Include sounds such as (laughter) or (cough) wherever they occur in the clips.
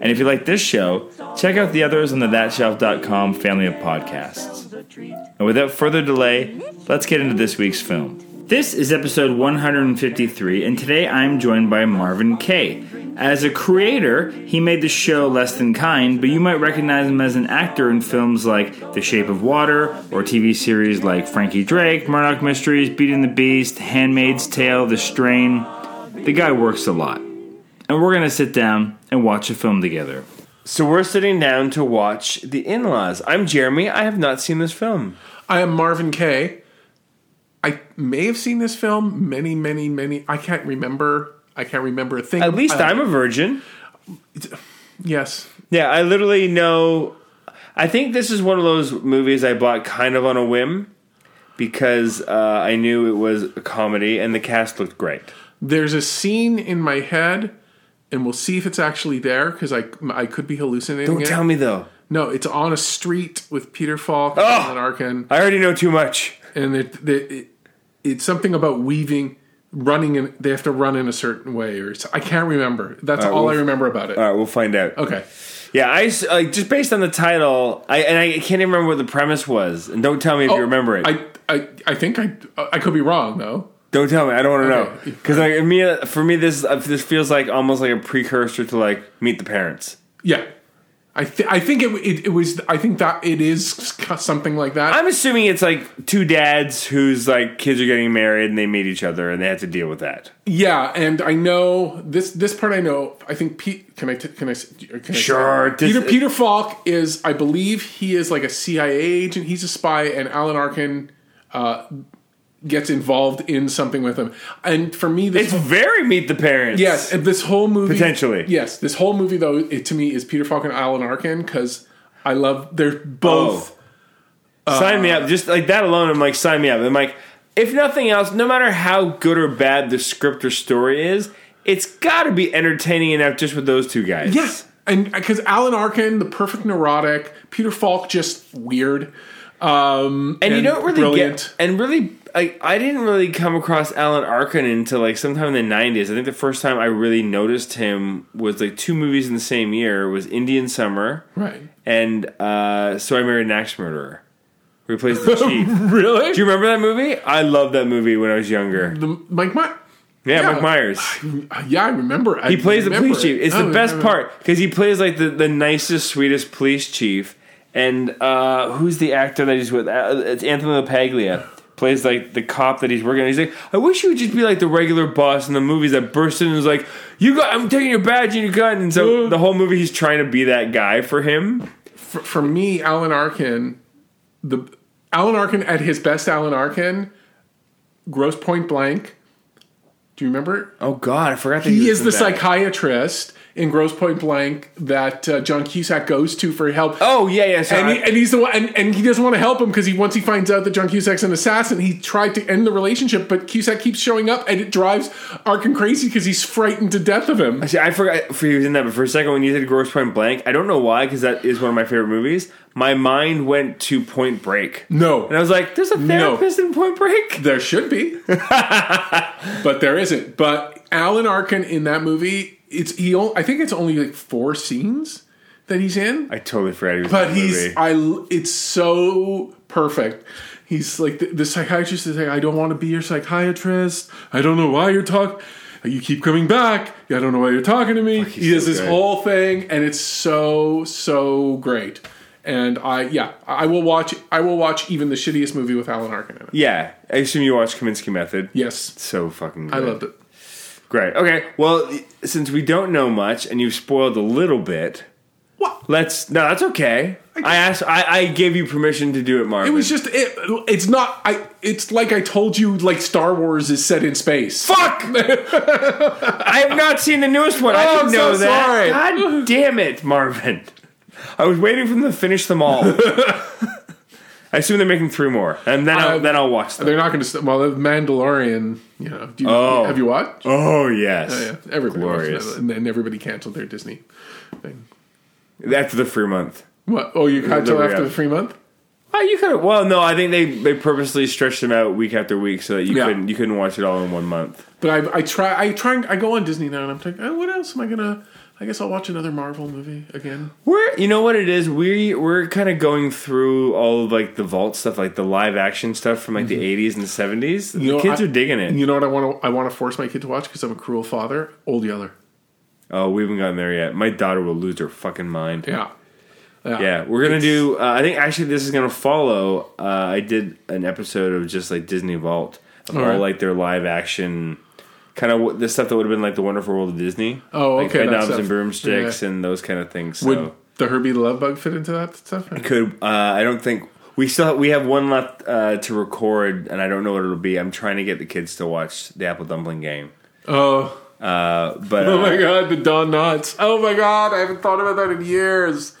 And if you like this show, check out the others on the thatshelf.com family of podcasts. And without further delay, let's get into this week's film. This is episode 153, and today I'm joined by Marvin Kaye. As a creator, he made the show Less Than Kind, but you might recognize him as an actor in films like The Shape of Water or TV series like Frankie Drake, Murdoch Mysteries, Beating the Beast, Handmaid's Tale, The Strain. The guy works a lot. And we're going to sit down and watch a film together. So we're sitting down to watch The In Laws. I'm Jeremy. I have not seen this film. I am Marvin Kaye. I may have seen this film many, many, many. I can't remember. I can't remember a thing. At least I, I'm a virgin. yes. Yeah, I literally know. I think this is one of those movies I bought kind of on a whim because uh, I knew it was a comedy and the cast looked great. There's a scene in my head, and we'll see if it's actually there because I I could be hallucinating. Don't it. tell me though. No, it's on a street with Peter Falk and Oh! Alan Arkin, I already know too much. and it, it, it it's something about weaving, running, and they have to run in a certain way, or I can't remember. That's right, all we'll- I remember about it. All right, we'll find out. okay. Yeah, I like just based on the title, I and I can't even remember what the premise was. And don't tell me if oh, you remember it. Oh, I, I, I think I, I could be wrong though. Don't tell me. I don't want to Okay. know because like me, for me, this uh, this feels like almost like a precursor to like Meet the Parents. Yeah, I, th- I think it, it, it was. I think that it is something like that. I'm assuming it's like two dads whose like kids are getting married and they meet each other and they have to deal with that. yeah, and I know this. This part I know. I think Pete. Can I? T- can I? Can I Sure, Peter Peter Falk is. I believe he is like a CIA agent. He's a spy, and Alan Arkin uh, gets involved in something with him. And for me, this It's very Meet the Parents. Yes, this whole movie Potentially. Yes, this whole movie though, it, to me is Peter Falk and Alan Arkin because I love they're both. Oh. sign me up. Just like that alone, I'm like, sign me up. I'm like, if nothing else, no matter how good or bad the script or story is, it's got to be entertaining enough just with those two guys. Yes, and because Alan Arkin, the perfect neurotic, Peter Falk, just weird. Um, and, you don't really brilliant. get and really I, I didn't really come across alan arkin until like sometime in the 90s i think the first time i really noticed him was like two movies in the same year was indian summer right. and uh, so i married an axe murderer where he plays the (laughs) chief Really? do you remember that movie i loved that movie when i was younger the, Mike My- yeah, yeah. mike myers Yeah, I remember. he plays the police chief it's the best part because he plays like the, the nicest sweetest police chief and uh, who's the actor that he's with? Uh, it's anthony lapaglia. Plays like the cop that he's working on. He's like i wish you would just be like the regular boss in the movies that bursts in and is like you got i'm taking your badge and your gun. And so the whole movie he's trying to be that guy for him. For, for me, Alan Arkin, the Alan Arkin at his best, Alan Arkin, Grosse Pointe Blank. Do you remember? oh god i forgot that He was is the that. psychiatrist in Grosse Pointe Blank that uh, John Cusack goes to for help. oh yeah yeah and, he, and he's the one, and, and he doesn't want to help him because he once he finds out that John Cusack's an assassin, he tried to end the relationship, but Cusack keeps showing up, and it drives Arkin crazy because he's frightened to death of him. See, I forgot for he was in that, but for a second when you said Grosse Pointe Blank, I don't know why because that is one of my favorite movies. My mind went to Point Break, No, and I was like, "There's a No. therapist in Point Break." There should be, (laughs) but there isn't. But Alan Arkin in that movie, it's he. I think it's only like four scenes that he's in, I totally forgot he was. but he's. I. It's so perfect. He's like the, the psychiatrist is like, I don't want to be your psychiatrist. I don't know why you're talking. You keep coming back. I don't know why you're talking to me. he's he does so this good. whole thing, and it's so so great. And I yeah, I will watch. I will watch even the shittiest movie with Alan Arkin in it. Yeah, I assume you watched Kominsky Method. Yes, So fucking good. I loved it. Great. Okay. Well, since we don't know much and you've spoiled a little bit, What? let's. No, that's okay. I asked. I, I gave you permission to do it, Marvin. It was just it, it's not I it's like I told you like Star Wars is set in space. fuck. (laughs) I have not seen the newest one. I Oh, didn't I'm know so that. sorry. God damn it, Marvin. I was waiting for them to finish them all. (laughs) I assume they're making three more, and then I'll, Uh, then I'll watch them. They're not going to well the Mandalorian, you know. Do you, Oh. have you watched? Oh yes, Yeah, everybody glorious. and then everybody canceled their Disney thing. After the free month. What? Oh, you got till Delivery after app. the free month? Oh, you could. Well, no, I think they they purposely stretched them out week after week so that you Yeah. couldn't you couldn't watch it all in one month. But I, I try, I try, and- I go on Disney now, and I'm thinking, oh, what else am I gonna? I guess I'll watch another Marvel movie again. We're you know what it is we we're kind of going through all of like the vault stuff like the live action stuff from like the 80s and 70s. The Mm-hmm. You know, kids I- are digging it. You know what I want to? I want to force my kid to watch because I'm a cruel father. Old Yeller. oh, we haven't gotten there yet. My daughter will lose her fucking mind. Yeah. Yeah, we're gonna do. Uh, I think actually this is gonna follow. Uh, I did an episode of just like Disney Vault of all, All right. like their live action, kind of the stuff that would have been like the Wonderful World of Disney. Oh, like okay, knobs and broomsticks Yeah. and those kind of things. So Would the Herbie the Love Bug fit into that stuff? It could uh, I don't think we still have, we have one left uh, to record, and I don't know what it'll be. I'm trying to get the kids to watch the Apple Dumpling Gang. Oh, Uh, but oh my uh, God, the Don Knotts. Oh my God, I haven't thought about that in years.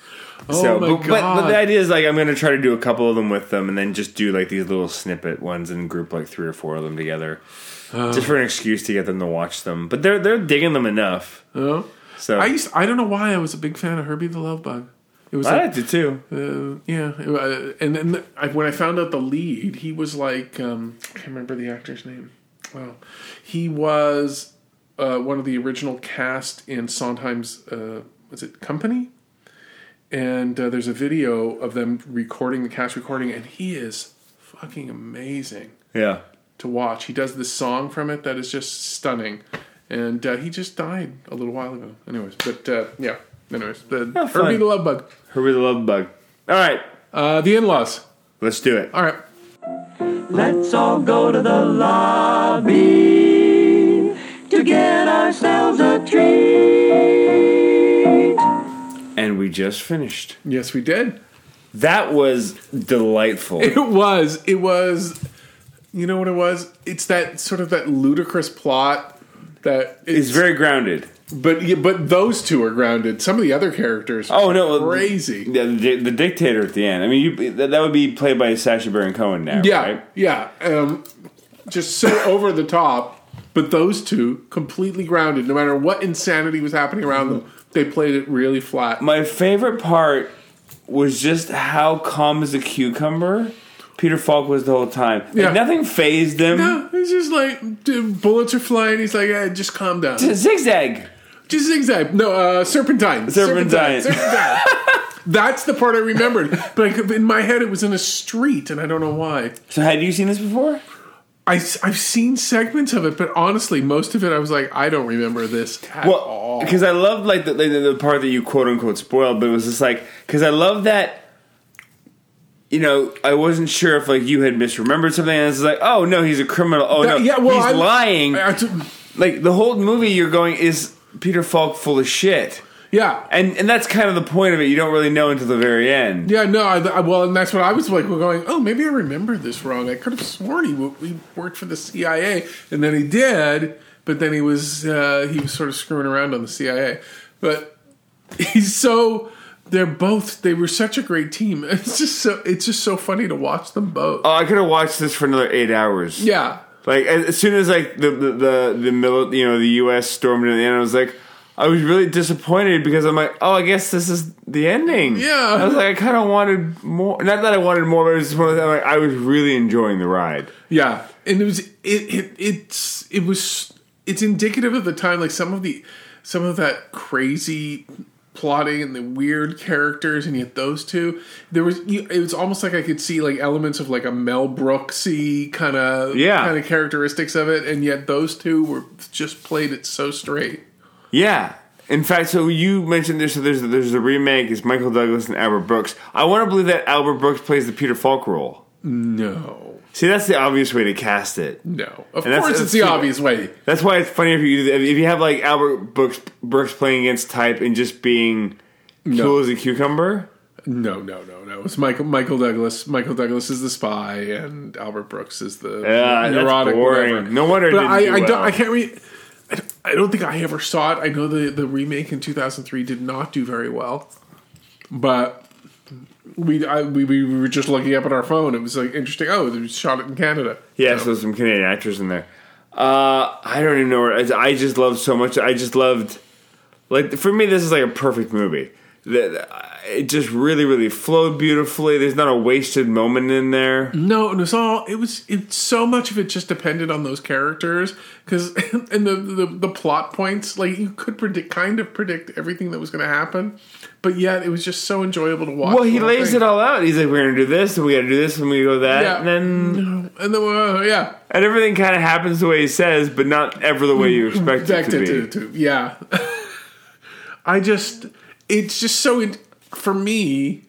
Oh So, my but, but, God. but the idea is like I'm gonna try to do a couple of them with them, and then just do like these little snippet ones and group like three or four of them together, Oh. just for an excuse to get them to watch them. But they're they're digging them enough. Oh. So I I, used. I don't know why I was a big fan of Herbie the Love Bug. It was like, liked it too. uh, yeah, uh, and then I, when I found out the lead, he was like um, I can't remember the actor's name. Well, he was uh, one of the original cast in Sondheim's uh, was it Company, and uh, there's a video of them recording the cast recording, and he is fucking amazing Yeah. To watch. He does this song from it that is just stunning, and uh, he just died a little while ago. Anyways, but uh, yeah. Anyways, the Oh. Herbie the Love Bug, Herbie the Love Bug. All right, uh, the in-laws. let's do it. All right. Let's all go to the lobby to get ourselves a treat. And we just finished. Yes, we did. That was delightful. It was. It was. You know what it was? It's that sort of that ludicrous plot that is It's very grounded. But yeah, but those two are grounded. Some of the other characters. Oh are no, crazy. The, the, the dictator at the end. I mean, you, that, that would be played by Sacha Baron Cohen now, Yeah, right? yeah. Um, just so (laughs) over the top. But those two completely grounded. No matter what insanity was happening around them, they played it really flat. My favorite part was just how calm as a cucumber Peter Falk was the whole time. Like, Yeah. nothing phased him. No, it's just like dude, bullets are flying. He's like, eh, just calm down. Just Zigzag. Just zigzag. No, uh, serpentine. Serpentine. Serpentine. (laughs) That's the part I remembered. But I could, in my head, it was in a street, and I don't know why. So had you seen this before? I, have seen segments of it, but honestly, most of it, I was like, I don't remember this at Well, all. because I love like the, the the part that you quote unquote spoiled, but it was just like because I love that. You know, I wasn't sure if like you had misremembered something, and it's like, oh no, he's a criminal. Oh no, yeah, well, he's I- lying. I- I- like the whole movie, you're going is Peter Falk full of shit, yeah. and and that's kind of the point of it. You don't really know until the very end. Yeah, no, I, well, and that's what I was like. We're going. Oh, maybe I remember this wrong. I could have sworn he, w- he worked for the CIA, and then he did. But then he was uh, he was sort of screwing around on the CIA. But (laughs) he's so they're both they were such a great team. (laughs) It's just so it's just so funny to watch them both. Oh, I could have watched this for another eight hours. Yeah, Like as, soon as like the the the, the mili- you know the U.S. stormed in the end, I was like, I was really disappointed because I'm like, oh, I guess this is the ending. Yeah. I was like, I kind of wanted more. Not that I wanted more, but it was just one of the, like I was really enjoying the ride. yeah, and it was it, it it's it was it's indicative of the time. Like some of the some of that crazy plotting and the weird characters, and yet those two, there was it was almost like I could see like elements of like a Mel Brooksy kind of Yeah. kind of characteristics of it, and yet those two were just played it so straight. Yeah, In fact, so you mentioned this. So there's there's a remake. It's Michael Douglas and Albert Brooks. I want to believe that Albert Brooks plays the Peter Falk role. No. See, that's the obvious way to cast it. No. Of And course, that's it's the obvious way. That's why it's funny if you if you have like Albert Brooks Brooks playing against type and just being cool as a cucumber. No, no, no, no. It's Michael Michael Douglas. Michael Douglas is the spy, and Albert Brooks is the Yeah, neurotic. boring. whatever. No wonder it But didn't I, do I don't. well. I can't read. I don't- I don't think I ever saw it. I know the the remake in two thousand three did not do very well, but we I, we we were just looking up at our phone. It was like interesting. Oh, they shot it in Canada. Yeah, so some Canadian actors in there. Uh, I don't even know where. I I just loved so much. I just loved, like for me, this is like a perfect movie. That it just really, really flowed beautifully. There's not a wasted moment in there. No, it was all. It was. It so much of it just depended on those characters because (laughs) and the, the the plot points. Like you could predict, kind of predict everything that was going to happen, but yet it was just so enjoyable to watch. Well, he lays thing. it all out. He's like, "We're gonna do this, and we gotta do this, and we go that," Yeah. and then and then uh, yeah, and everything kind of happens the way he says, but not ever the way you expect it to be. to, to yeah. (laughs) I just, it's just so in, for me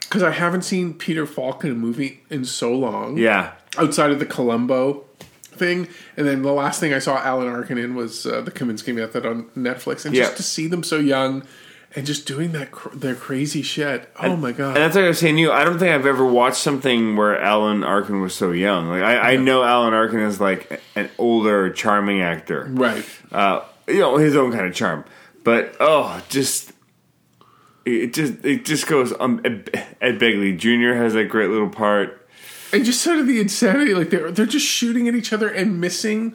because I haven't seen Peter Falk in a movie in so long. Yeah, outside of the Columbo thing, and then the last thing I saw Alan Arkin in was uh, the Kominsky Method on Netflix, and Yeah. just to see them so young and just doing that cr- their crazy shit. Oh my god! And that's like I was saying to you. I don't think I've ever watched something where Alan Arkin was so young. Like I, I know Alan Arkin is like an older, charming actor. right. Uh, you know his own kind of charm, but oh, just it just it just goes. Um, Ed Ed Begley Jr. has that great little part. and just sort of the insanity like they're they're just shooting at each other and missing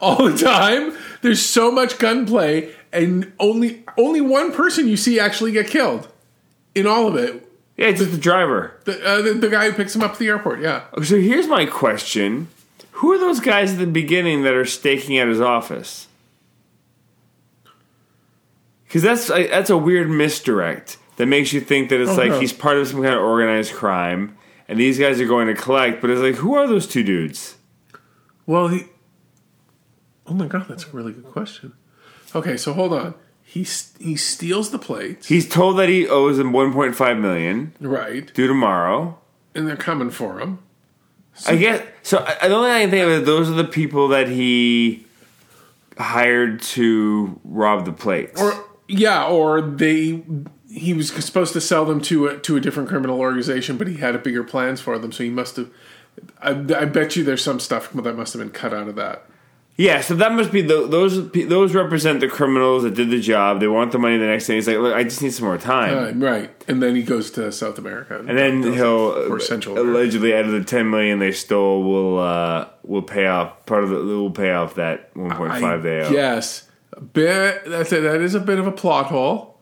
all the time there's so much gunplay and only only one person you see actually get killed in all of it Yeah, it's just the driver. the, uh, the, the guy who picks him up at the airport yeah So here's my question: Who are those guys at the beginning that are staking out his office? Because that's like, that's a weird misdirect that makes you think that it's Oh, like uh-huh. he's part of some kind of organized crime, and these guys are going to collect. But it's like, who are those two dudes? well he oh my god that's a really good question okay so hold on he he steals the plates He's told that he owes them 1.5 million right due tomorrow. and they're coming for him I guess so. I, I don't think I can think of it. Those are the people that he hired to rob the plates. or yeah or they he was supposed to sell them to a, to a different criminal organization but he had a bigger plans for them so he must have I, I bet you there's some stuff that must have been cut out of that Yeah, so that must be the, those. Those represent the criminals that did the job. They want the money the next day. He's like, look, I just need some more time, Uh, right and then he goes to south america and then he'll or Central America. allegedly out of the ten million they stole will uh, will pay off part of the will pay off that one point five they owe. yes bit that's it that is a bit of a plot hole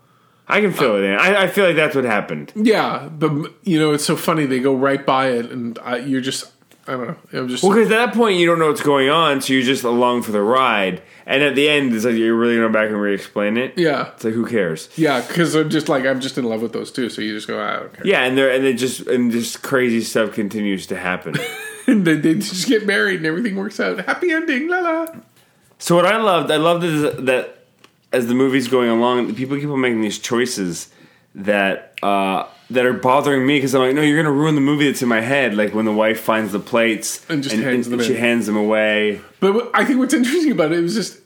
I can fill it in. I, I feel like that's what happened. yeah but you know it's so funny they go right by it and I, you're just i don't know i'm just Well, because at that point you don't know what's going on, so you're just along for the ride. And at the end, it's like you're really going to back and re-explain it. yeah It's like who cares? yeah because i'm just like i'm just in love with those two so you just go ah, okay Yeah, and they're and it just and just crazy stuff continues to happen. (laughs) and then they just get married and everything works out happy ending la la So what I loved, I loved is that as the movie's going along, people keep on making these choices that uh, that are bothering me because I'm like, no, you're gonna ruin the movie that's in my head. Like when the wife finds the plates And just hands them she in. hands them away. But what- I think what's interesting about it was just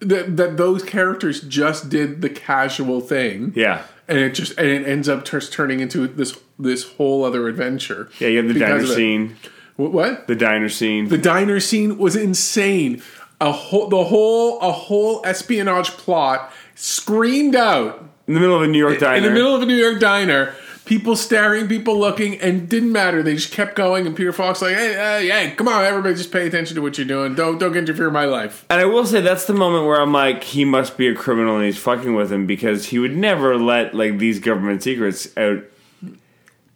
that, that those characters just did the casual thing. Yeah, And it just and it ends up just turning into this this whole other adventure. yeah. You have the diner scene. What? The diner scene. The diner scene was insane. A whole the whole a whole espionage plot screamed out in the middle of a New York diner. in the middle of a New York diner. People staring, people looking, and didn't matter. They just kept going. And Peter Falk like, "Hey, hey, hey, come on, everybody, just pay attention to what you're doing. Don't don't interfere in my life." And I will say that's the moment where I'm like, he must be a criminal and he's fucking with him because he would never let like these government secrets out.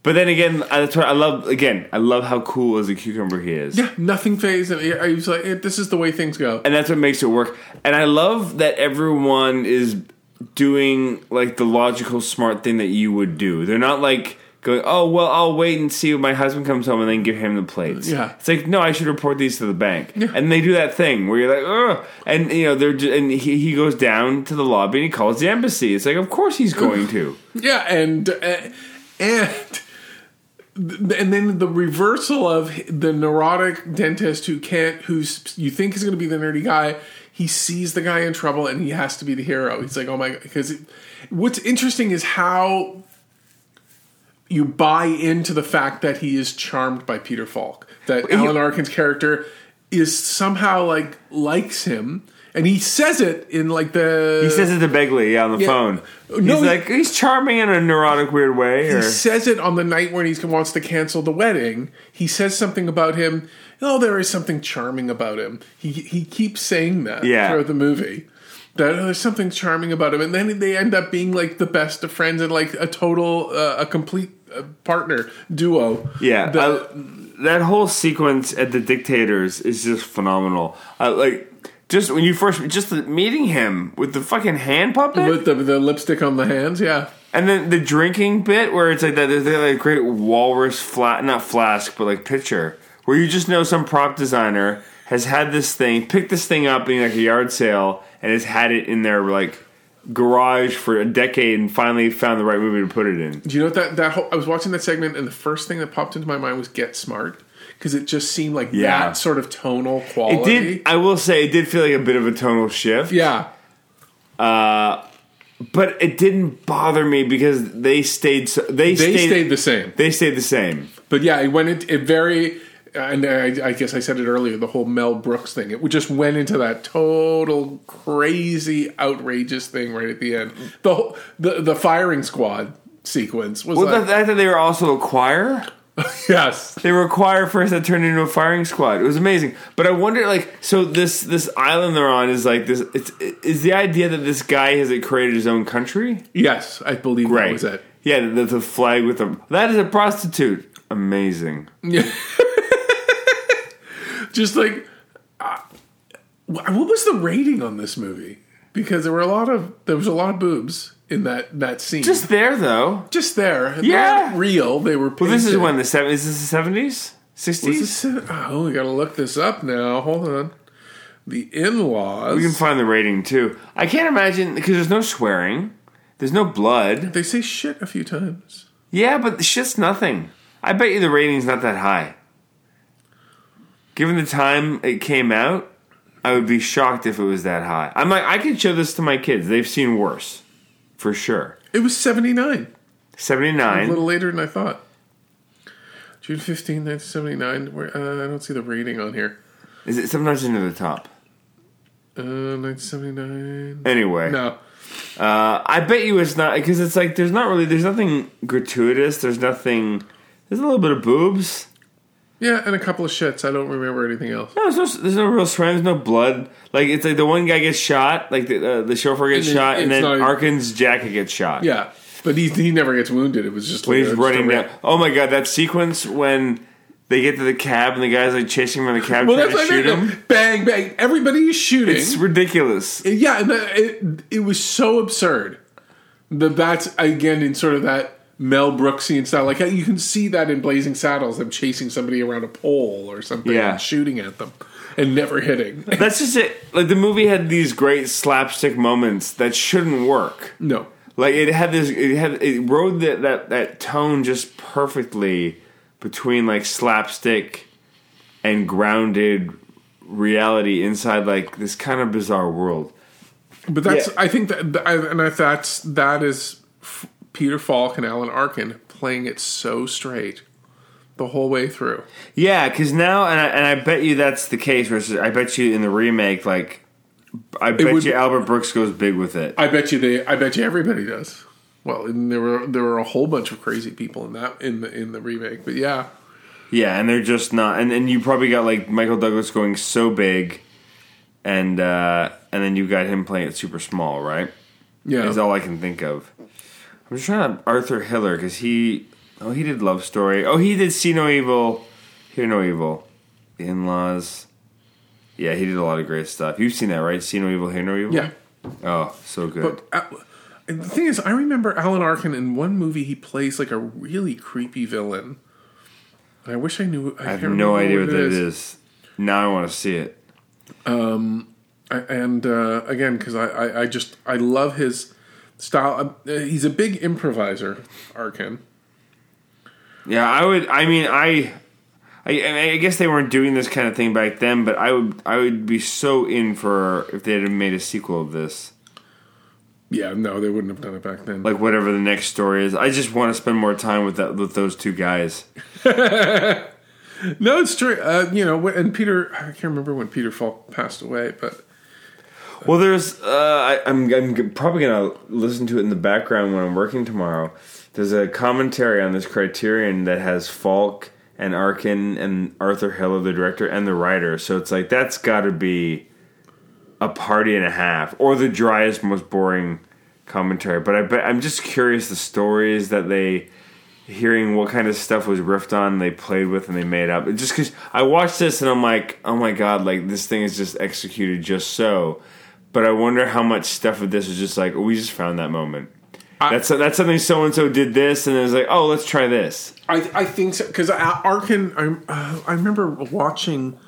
But then again, I- that's what I love. Again, I love how cool as a cucumber he is. Yeah, nothing phased. And I was like, eh, "This is the way things go." and that's what makes it work. And I love that everyone is doing like the logical, smart thing that you would do. They're not like going, "Oh well, I'll wait and see when my husband comes home and then give him the plates." Yeah. it's like no, I should report these to the bank, Yeah. and they do that thing where you're like, "Ugh," and you know they're ju- and he, he goes down to the lobby and he calls the embassy. It's like, of course he's (laughs) going to. Yeah, and uh, and and then the reversal of the neurotic dentist who can't, who's you think is going to be the nerdy guy. He sees the guy in trouble and he has to be the hero. He's like, oh my, god, because what's interesting is how you buy into the fact that he is charmed by Peter Falk. That Alan Arkin's character is somehow like likes him, and he says it in like the He says it to Begley yeah, on the Yeah. phone. No, he's he- like he's charming in a neurotic weird way. He Or, says it on the night when he wants to cancel the wedding. He says something about him. Oh, there is something charming about him. He he keeps saying that Yeah. throughout the movie. That oh, there's something charming about him, and then they end up being like the best of friends and like a total, uh, a complete uh, partner duo. Yeah, The- I- that whole sequence at the dictators is just phenomenal. Uh, like just when you first just the, meeting him with the fucking hand puppet, with the the lipstick on the hands. Yeah, and then the drinking bit where it's like that. There's like a great walrus flat, not flask, but like pitcher, where you just know some prop designer has had this thing, picked this thing up in like a yard sale, and has had it in their like garage for a decade, and finally found the right movie to put it in. Do you know what that that whole, I was watching that segment, and the first thing that popped into my mind was Get Smart because it just seemed like Yeah. that sort of tonal quality. It did. I will say, it did feel like a bit of a tonal shift. yeah, uh, but it didn't bother me because they stayed. So, they, they stayed, stayed the same. They stayed the same. But yeah, it went into it very, and I, I guess I said it earlier. The whole Mel Brooks thing, it just went into that total crazy, outrageous thing right at the end. The whole, the the firing squad sequence was Well, like, the fact that they were also a choir. (laughs) yes, They were a choir first that turned into a firing squad. It was amazing. But I wonder, like, so this this island they're on is like this. It's is the idea that this guy has created his own country. yes, I believe that Right. was it. Yeah, the, the flag with the that is a prostitute. Amazing. (laughs) Just like, uh, what was the rating on this movie? Because there were a lot of there was a lot of boobs in that that scene. Just there though. just there. They Yeah. weren't real. They were. Well, this is painted. when the seven. Is this the seventies, Was sixties? this, oh, we gotta look this up now. Hold on. The in-laws. We can find the rating too. I can't imagine because there's no swearing, there's no blood. they say shit a few times. Yeah, but the shit's nothing. I bet you the rating's not that high. Given the time it came out, I would be shocked if it was that high. I'm like, I could show this to my kids. They've seen worse, for sure. It was 79. 79. A little later than I thought. June 15, 1979. Where, uh, I don't see the rating on here. Is it sometimes into the top? Uh, 1979. Anyway, No. uh, I bet you it's not because it's like there's not really there's nothing gratuitous. There's nothing. There's a little bit of boobs. Yeah, and a couple of shits. I don't remember anything else. No, there's no, there's no real swearing. There's no blood. Like it's like the one guy gets shot, like the uh, the chauffeur gets And shot, and then not- Arkin's jacket gets shot. Yeah, but he, he never gets wounded. It was just when like he's running down. Oh my god, that sequence when they get to the cab and the guy's like chasing him in the cab Well, trying that's to shoot him. Bang, bang. Everybody is shooting. It's ridiculous. Yeah, and that, it, it was so absurd. That that's again in sort of that Mel Brooksian style. Like you can see that in Blazing Saddles, them chasing somebody around a pole or something, Yeah. and shooting at them and never hitting. (laughs) That's just it. Like the movie had these great slapstick moments that shouldn't work. no, Like it had this, it had it rode that that that tone just perfectly between like slapstick and grounded reality inside like this kind of bizarre world. but that's Yeah. I think that and I, that's that is F- Peter Falk and Alan Arkin playing it so straight the whole way through. Yeah, because now, and I, and I bet you that's the case. Versus, I bet you in the remake, like, I bet would- you Albert Brooks goes big with it. I bet you they. I bet you everybody does. Well, and there were there were a whole bunch of crazy people in that in the in the remake, but yeah, Yeah, and they're just not. And and you probably got like Michael Douglas going so big, and uh and then you got him playing it super small, right? yeah. Is all I can think of. I'm just trying to Arthur Hiller because he oh he did Love Story. Oh he did See No Evil, Hear No Evil, The In Laws. Yeah, he did a lot of great stuff. You've seen that, right? See No Evil, Hear No Evil. Yeah, Oh, so good. but uh, the thing is, I remember Alan Arkin in one movie. He plays like a really creepy villain. I wish I knew. I, I have no idea what that is. Now I want to see it. I, and uh, again, because I, I, I just I love his style. Uh, he's a big improviser, Arkin. Yeah, I would. I mean, I, I, I guess they weren't doing this kind of thing back then, but I would, I would be so in for if they had made a sequel of this, Yeah, no, they wouldn't have done it back then. like whatever the next story is. I just want to spend more time with that with those two guys. (laughs) no, it's true. Uh, you know, and Peter, I can't remember when Peter Falk passed away, but Well, there's. Uh, I, I'm, I'm probably gonna listen to it in the background when I'm working tomorrow. There's a commentary on this Criterion that has Falk and Arkin and Arthur Hiller, the director, and the writer. So it's like that's got to be a party and a half, or the driest, most boring commentary. But I I'm just curious the stories that they hearing what kind of stuff was riffed on, they played with, and they made up. Just because I watched this and I'm like, oh my god, like this thing is just executed just so. But I wonder how much stuff of this is just like, oh, we just found that moment. that's that's something so and so did this, and it was like, oh, let's try this. I, I think so because Arkin. I uh, I remember watching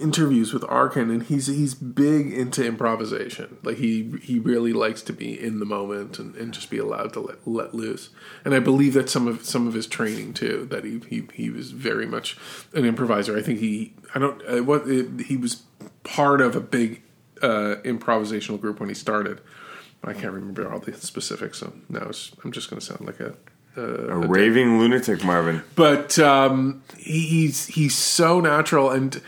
interviews with Arkin, and he's he's big into improvisation. Like he he really likes to be in the moment and, and just be allowed to let, let loose. And I believe that some of some of his training too. That he he, he was very much an improviser. I think he I don't uh, what it, he was part of a big uh, improvisational group when he started. I can't remember all the specifics, so now I'm just going to sound like a A raving lunatic, Marvin. but um, he's he's so natural and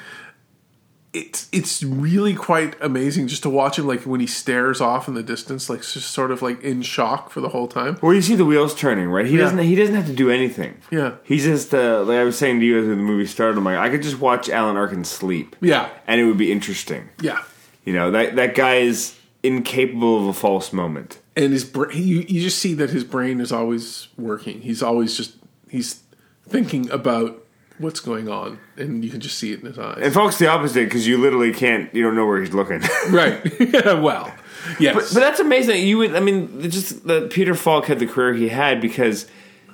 it's it's really quite amazing just to watch him like when he stares off in the distance like just sort of like in shock for the whole time Well, you see the wheels turning, right? He Yeah. doesn't. He doesn't have to do anything. Yeah. He's just uh, like I was saying to you as the movie started. I'm like, I could just watch Alan Arkin sleep, yeah and it would be interesting. yeah You know that that guy is incapable of a false moment. and his brain you, you just see that his brain is always working he's always just he's thinking about what's going on and you can just see it in his eyes And Falk's the opposite because you literally can't. You don't know where he's looking. (laughs) right yeah (laughs) well yes But that's amazing. You would, I mean, just that Peter Falk had the career he had because,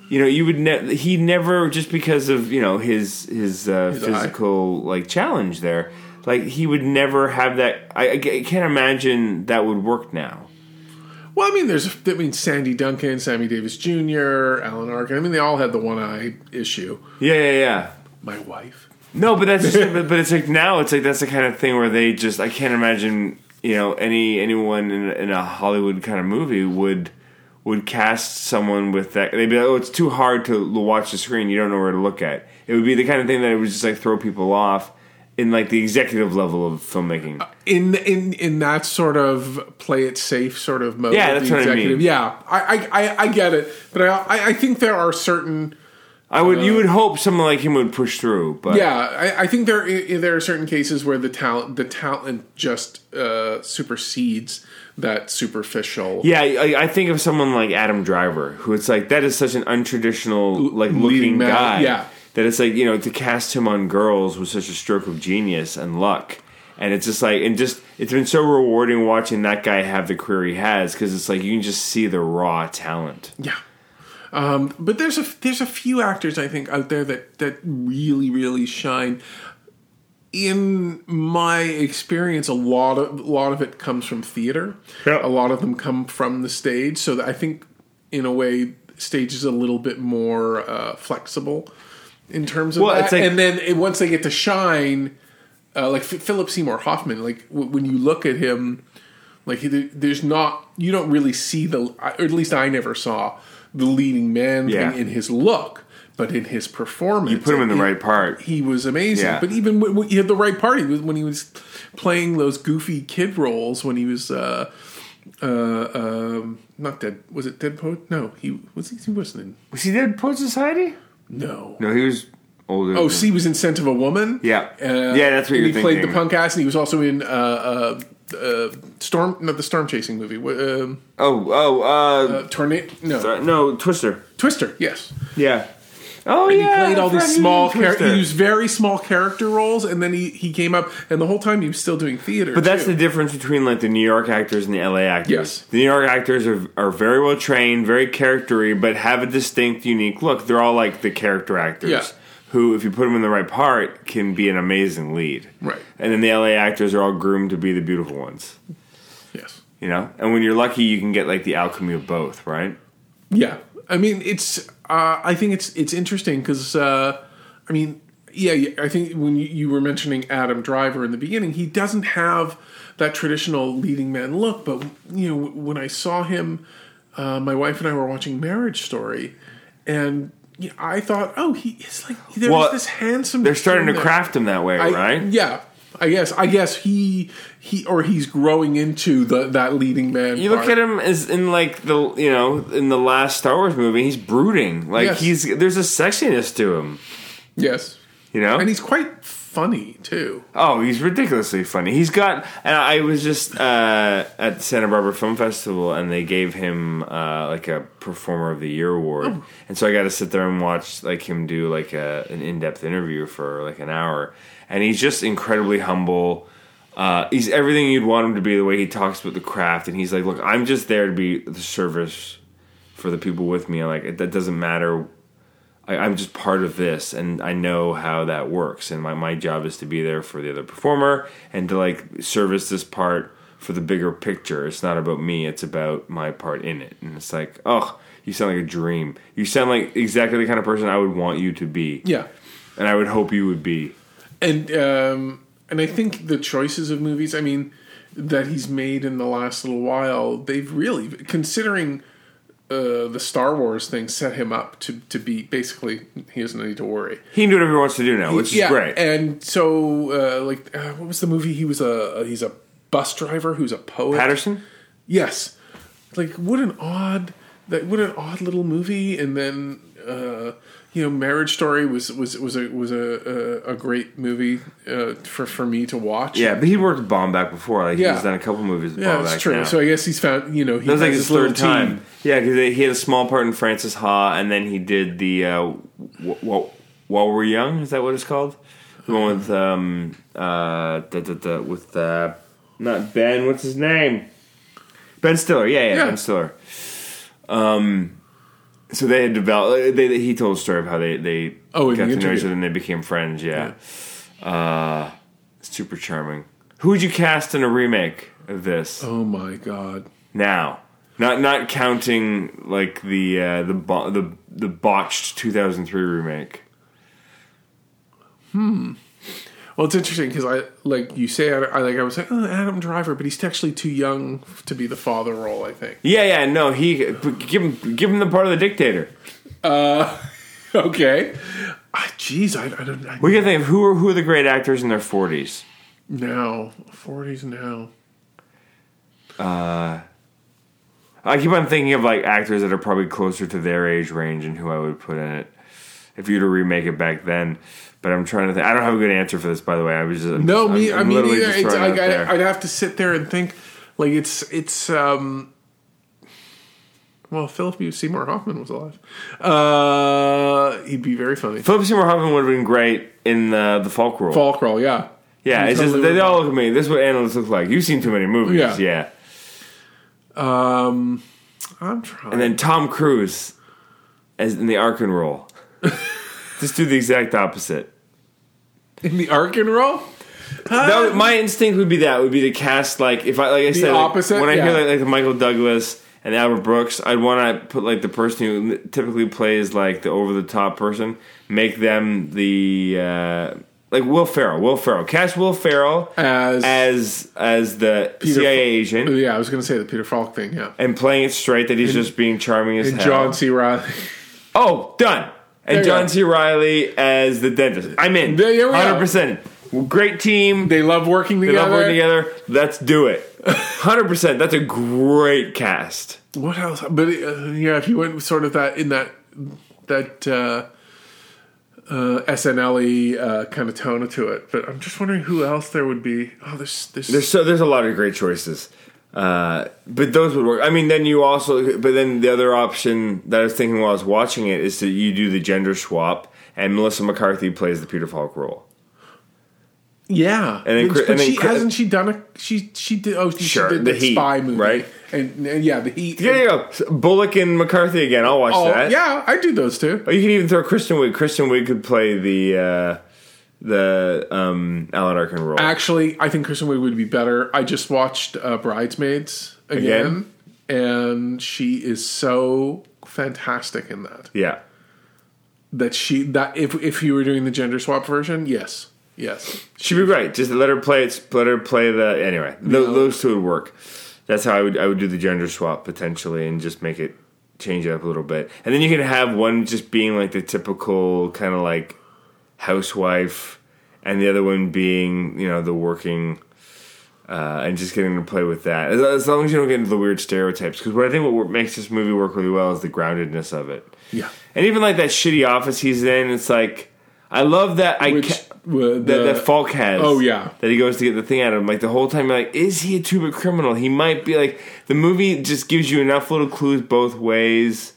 you know, you would ne- he never just because of you know his his, uh, His eye. physical like challenge there, like he would never have that. I, I can't imagine that would work now. Well, I mean, there's I mean Sandy Duncan, Sammy Davis Jr., Alan Arkin. I mean, they all had the one eye issue. Yeah, yeah, yeah. My wife. No, but that's just, (laughs) but, but it's like now it's like that's the kind of thing where they just I can't imagine you know any anyone in, a- in a Hollywood kind of movie would would cast someone with that they'd be like oh it's too hard to watch the screen you don't know where to look at it would be the kind of thing that would just like throw people off in like the executive level of filmmaking In in in that sort of play it safe sort of mode. Yeah, that's the what I mean. Yeah, I, I I I get it, but I I, think there are certain. I would you would hope someone like him would push through but Yeah, I, I think there there are certain cases where the talent the talent just uh, supersedes that superficial. Yeah, I, I think of someone like Adam Driver, who it's like that is such an untraditional like looking guy. yeah. That it's like you know to cast him on girls was such a stroke of genius and luck, and it's just like and just it's been so rewarding watching that guy have the career he has because it's like you can just see the raw talent. Yeah. Um, but there's a there's a few actors I think out there that that really really shine. In my experience, a lot of a lot of it comes from theater. Yeah. A lot of them come from the stage. So I think, in a way, stage is a little bit more uh, flexible in terms of Well, that. it's like- and then it, once they get to shine, uh, like F- Philip Seymour Hoffman, like w- when you look at him, like he, there's not you don't really see the or at least I never saw the leading man Yeah. thing in his look, but in his performance, You put him in the he- right part. He was amazing, Yeah. but even when, when he had the right part, he was when he was playing those goofy kid roles when he was. Uh, uh, um, not dead. Was it Dead Poet? No, he was. He, he wasn't in. Was he Dead Poet Society? No. No, he was older. Oh, than- see, he was in Scent of a Woman. Yeah. Uh, Yeah, that's what and you're he played the thinking. punk ass, and he was also in uh, uh, uh, Storm, not the storm chasing movie. Wh- Um, oh, oh, uh, uh, Tornado. No, sorry, no, Twister. Twister. Yes. Yeah. Oh, and yeah, he played all these Freddy small characters. He used very small character roles, and then he he came up, and the whole time he was still doing theater. But that's too. the difference between like the New York actors and the LA actors. Yes. The New York actors are are very well trained, very charactery, but have a distinct, unique look. They're all like the character actors. Yeah. Who, if you put them in the right part, can be an amazing lead. Right. And then the LA actors are all groomed to be the beautiful ones. yes. You know? And when you're lucky, you can get like the alchemy of both, right? Yeah, I mean, it's. Uh, I think it's it's interesting because uh, I mean, yeah, I think when you, you were mentioning Adam Driver in the beginning, he doesn't have that traditional leading man look. But you know, when I saw him, uh, my wife and I were watching Marriage Story, and yeah, I thought, oh, he is like there's Well, this handsome. They're starting to there. craft him that way, I- right? Yeah. I guess. I guess he he or he's growing into the that leading man. You look at him as in like the you know in the last Star Wars movie, he's brooding. Like Yes. he's there's a sexiness to him. Yes, You know, and he's quite funny too. Oh, he's ridiculously funny. He's got. And I was just uh, at the Santa Barbara Film Festival, and they gave him uh, like a Performer of the Year award, Oh. and so I got to sit there and watch like him do like a, an in depth interview for like an hour, and he's just incredibly humble. Uh, he's everything you'd want him to be. The way he talks about the craft, and he's like, "Look, I'm just there to be the service for the people with me. And like it, that doesn't matter I, I'm just part of this, and I know how that works. And my, my job is to be there for the other performer and to like service this part for the bigger picture. It's not about me; it's about my part in it. And it's like, oh, you sound like a dream. You sound like exactly the kind of person I would want you to be, Yeah, and I would hope you would be. And um, and I think the choices of movies, I mean, that he's made in the last little while, they've really considering uh, the Star Wars thing set him up to to be basically he doesn't need to worry. He can do whatever he wants to do now, which is great. And so, uh, like, uh, what was the movie? He was a he's a bus driver who's a poet. Paterson. Yes. Like what an odd that what an odd little movie and then uh you know Marriage Story was was was a was a a, a great movie uh, for for me to watch. Yeah, but he worked with Baumbach before. Like Yeah. he's done a couple movies with Yeah, Baumbach that's true. now. So I guess he's found, you know, he That was like his third time. team. Yeah, because he had a small part in Frances Ha, and then he did the uh, While We're Young. Is that what it's called? The one with um uh da, da, da, with uh not Ben. What's his name? Ben Stiller. Yeah, yeah, Yeah. Ben Stiller. Um. So they had developed. They, he told a story of how they they Oh, got to know each other and they became friends. Yeah. Uh, super charming. Who would you cast in a remake of this? Oh my god. now not not counting like the uh, the bo- the the botched 2003 remake Well, it's interesting because I like you say I, I like I was like oh, Adam Driver, but he's actually too young to be the father role. I think. yeah yeah no he give him give him the part of the dictator (laughs) Okay. Ah, Jeez, I, I don't. I, we can think of who are who are the great actors in their 40s now forties now. Uh, I keep on thinking of like actors that are probably closer to their age range and who i would put in it if you were to remake it back then but i'm trying to think i don't have a good answer for this by the way i was just I'm No, just- me. I'm, i I'm mean, literally either. just It's, like, I. I'd have to sit there and think. Like it's it's. um Well, Philip Seymour Hoffman was alive. Uh He'd be very funny. philip seymour hoffman would have been great in the the Falk role Falk role, yeah. yeah it's just they all look at me this is what analysts look like you've seen too many movies Yeah. yeah. Um, I'm trying. And then Tom Cruise as in the Arkin role. (laughs) Just do the exact opposite. in the arc Arkin role, That would- my instinct would be that would be to cast like if I like I said like, opposite? when I Yeah. hear like, like the Michael Douglas and Albert Brooks, I'd want to put like the person who typically plays like the over the top person, make them the uh, like Will Ferrell. Will Ferrell cast Will Ferrell as, as as the Peter CIA agent yeah, I was going to say the Peter Falk thing, yeah. and playing it straight that he's just being charming as And hell. John C. Reilly. Oh, done. And John go. C. Reilly as the dentist. I'm in. There go. 100%. Great team. They, love working together. They love working together. Let's do it. 100%. That's a great cast. What else? But uh, yeah, if you went sort of that in that that uh, uh, SNL uh, kind of tone to it. But I'm just wondering who else there would be. Oh, there's there's, There's so there's a lot of great choices. Uh, but those would work. I mean, then you also, but then the other option that I was thinking while I was watching it is that you do the gender swap, and Melissa McCarthy plays the Peter Falk role. Yeah, And then but, Chris- but and then she Chris- hasn't she done a she she did oh she Sure, did The the Heat, spy movie right? and, and yeah the heat Yeah, yeah, yeah. Bullock and McCarthy again. I'll watch oh that. yeah I do those too Or you can even throw Kristen Wiig. Kristen Wiig could play the uh, the um, Alan Arkin role. actually I think Kristen Wiig would be better I just watched uh, Bridesmaids again, and she is so fantastic in that yeah, that she that if if you were doing the gender swap version yes yes she'd be great. Just let her play it. Let her play the anyway. Those, Yeah. those two would work. That's how I would I would do the gender swap potentially, and just make it change it up a little bit. And then you can have one just being like the typical kind of like housewife, and the other one being you know the working. Uh, and just getting to play with that, as, as long as you don't get into the weird stereotypes. Because what I think what makes this movie work really well is the groundedness of it. yeah And even like that shitty office he's in, it's like I love that I which ca- uh, that, the- that Falk has. Oh, yeah. that he goes to get the thing out of him. Like the whole time, you're like, is he a two-bit criminal? He might be. Like the movie just gives you enough little clues both ways.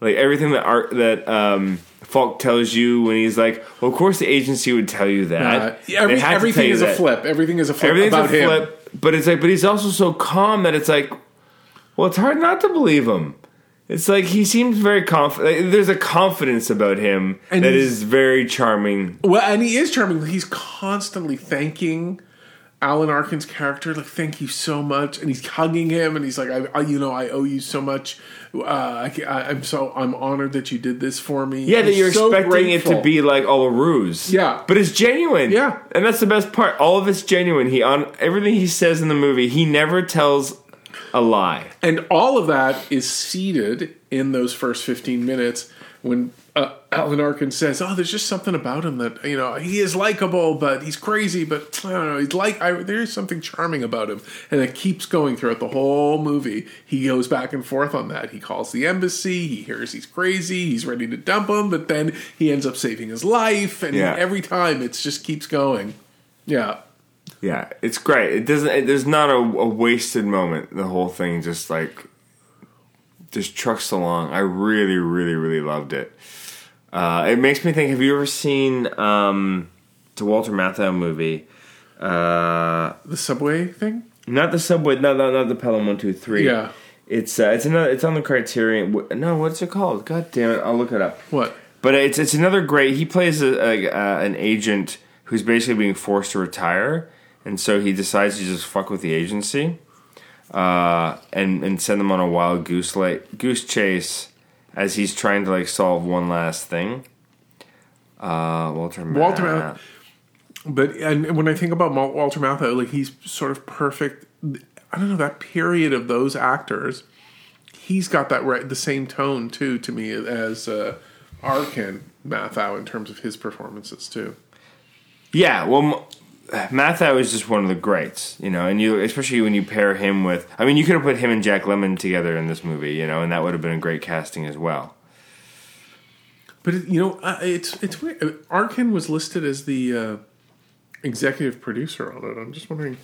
Like everything that art that um, Falk tells you when he's like, well, of course the agency would tell you that. uh, every, everything is a flip everything is a flip Everything's about a him flip, but it's like, but he's also so calm that it's like, well, it's hard not to believe him. It's like he seems very confident. There's a confidence about him And that is very charming. Well, and he is charming. He's constantly thanking Alan Arkin's character, like, "Thank you so much," and he's hugging him, and he's like, "I, I you know, I owe you so much. Uh, I, I'm so, I'm honored that you did this for me." Yeah, that you're so expecting it to be like all a ruse. Yeah. but it's genuine. Yeah. and that's the best part. All of it's genuine. He on everything he says in the movie. He never tells a lie. and all of that is seated in those first 15 minutes when uh, Alan Arkin says, "Oh, there's just something about him that you know he is likable, but he's crazy. But I don't know, he's like I, there's something charming about him." And it keeps going throughout the whole movie. He goes back and forth on that. He calls the embassy. He hears he's crazy. He's ready to dump him, but then he ends up saving his life. And Yeah. every time, it just keeps going. Yeah. Yeah, it's great. It doesn't. It, there's not a, a wasted moment. The whole thing just like just trucks along. I really, really, really loved it. Uh, it makes me think. Have you ever seen um, the Walter Matthau movie? Uh, The subway thing. not the subway. No, no, not the Pelham One Two Three. Yeah. It's uh, it's another. It's on the Criterion. No, what's it called? God damn it! I'll look it up. What? But it's it's another great. He plays a, a, uh, an agent who's basically being forced to retire, and so he decides to just fuck with the agency, uh, and and send them on a wild goose like goose chase as he's trying to like solve one last thing. Uh, Walter Walter Matt. Matt- But and when I think about Walter Matthau, like he's sort of perfect. I don't know that period of those actors. He's got that right, the same tone too to me as uh, Arkin Matthau in terms of his performances too. Yeah, well, Matthau is just one of the greats, you know, and you especially when you pair him with. I mean, you could have put him and Jack Lemmon together in this movie, you know, and that would have been a great casting as well. But you know, uh, it's it's weird. Uh, Arkin was listed as the uh, executive producer on it. I'm just wondering.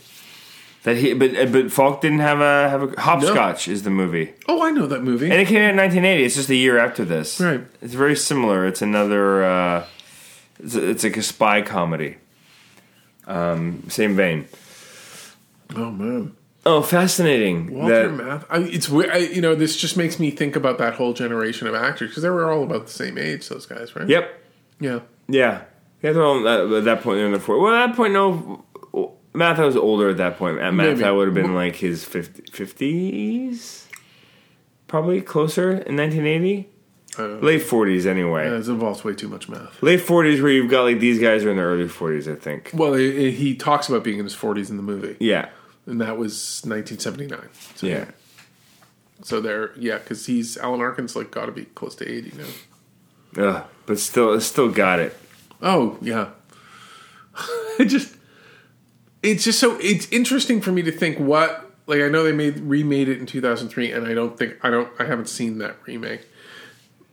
That he, but uh, but Falk didn't have a have a hopscotch is the movie, Oh, I know that movie. and it came out in 1980. It's just a year after this. Right. It's very similar. It's another. Uh, it's, it's like a spy comedy. Um, same vein. oh man. Oh, fascinating. Walter that, Math. I, it's weird. I, you know, this just makes me think about that whole generation of actors because they were all about the same age. Those guys, right? yep. Yeah. Yeah. Yeah, they're all at, at that point they're in their 40s. Well, at that point, no. Matthau was older at that point. At Maybe. Matthau would have been like his 50, 50s? Probably closer in 1980? Uh, Late 40s, anyway. it involves way too much math. Late 40s, where you've got like these guys are in their early 40s, I think. Well, it, it- he talks about being in his 40s in the movie, Yeah. and that was 1979. So, Yeah. So there, yeah, because he's Alan Arkin's like got to be close to 80 now. Ugh, but still, still got it. Oh yeah. (laughs) it just, it's just so it's interesting for me to think what like I know they made remade it in 2003, and I don't think I don't I haven't seen that remake.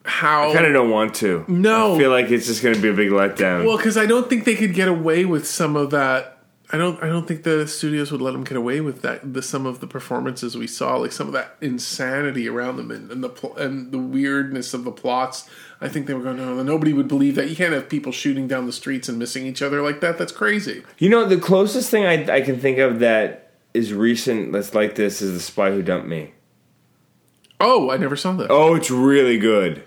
How I kind of don't want to. No. I feel like it's just going to be a big letdown. Well, because I don't think they could get away with some of that. I don't I don't think the studios would let them get away with that. The some of the performances we saw, like some of that insanity around them, and, and the pl- and the weirdness of the plots. I think they were going, no, nobody would believe that. You can't have people shooting down the streets and missing each other like that. That's crazy. You know, the closest thing I, I can think of that is recent that's like this is The Spy Who Dumped Me. Oh, I never saw that. Oh, it's really good.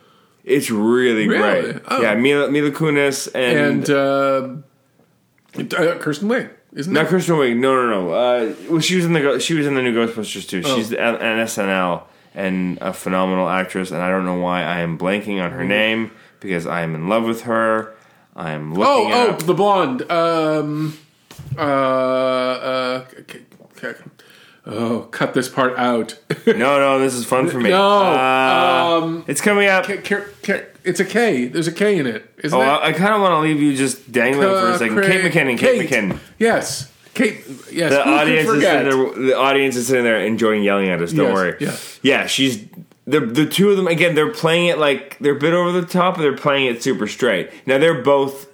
It's really, Really? great. Oh. Yeah, Mila, Mila Kunis and, and uh, uh, Kirsten Wiig, isn't not it? Kristen Wiig. No, no, no. Uh, well, she was in the she was in the new Ghostbusters too. Oh. She's an, an SNL and a phenomenal actress. And I don't know why I am blanking on her Mm. name because I am in love with her. I am looking. Oh, oh, the blonde. Um, uh, uh, c- c- oh, cut this part out. (laughs) no, no, this is fun for me. No, Uh, um, it's coming up. K- K- K- it's a K. There's a K in it, isn't Oh, it? I, I kind of want to leave you just dangling for a second. Uh, Kate McKinnon. Kate, McKinnon. Yes, Kate. Yes. The who audience is sitting there. The audience is sitting there enjoying yelling at us. Don't Yes, worry. yeah. yeah. She's the the two of them again. They're playing it like they're a bit over the top, but they're playing it super straight. Now they're both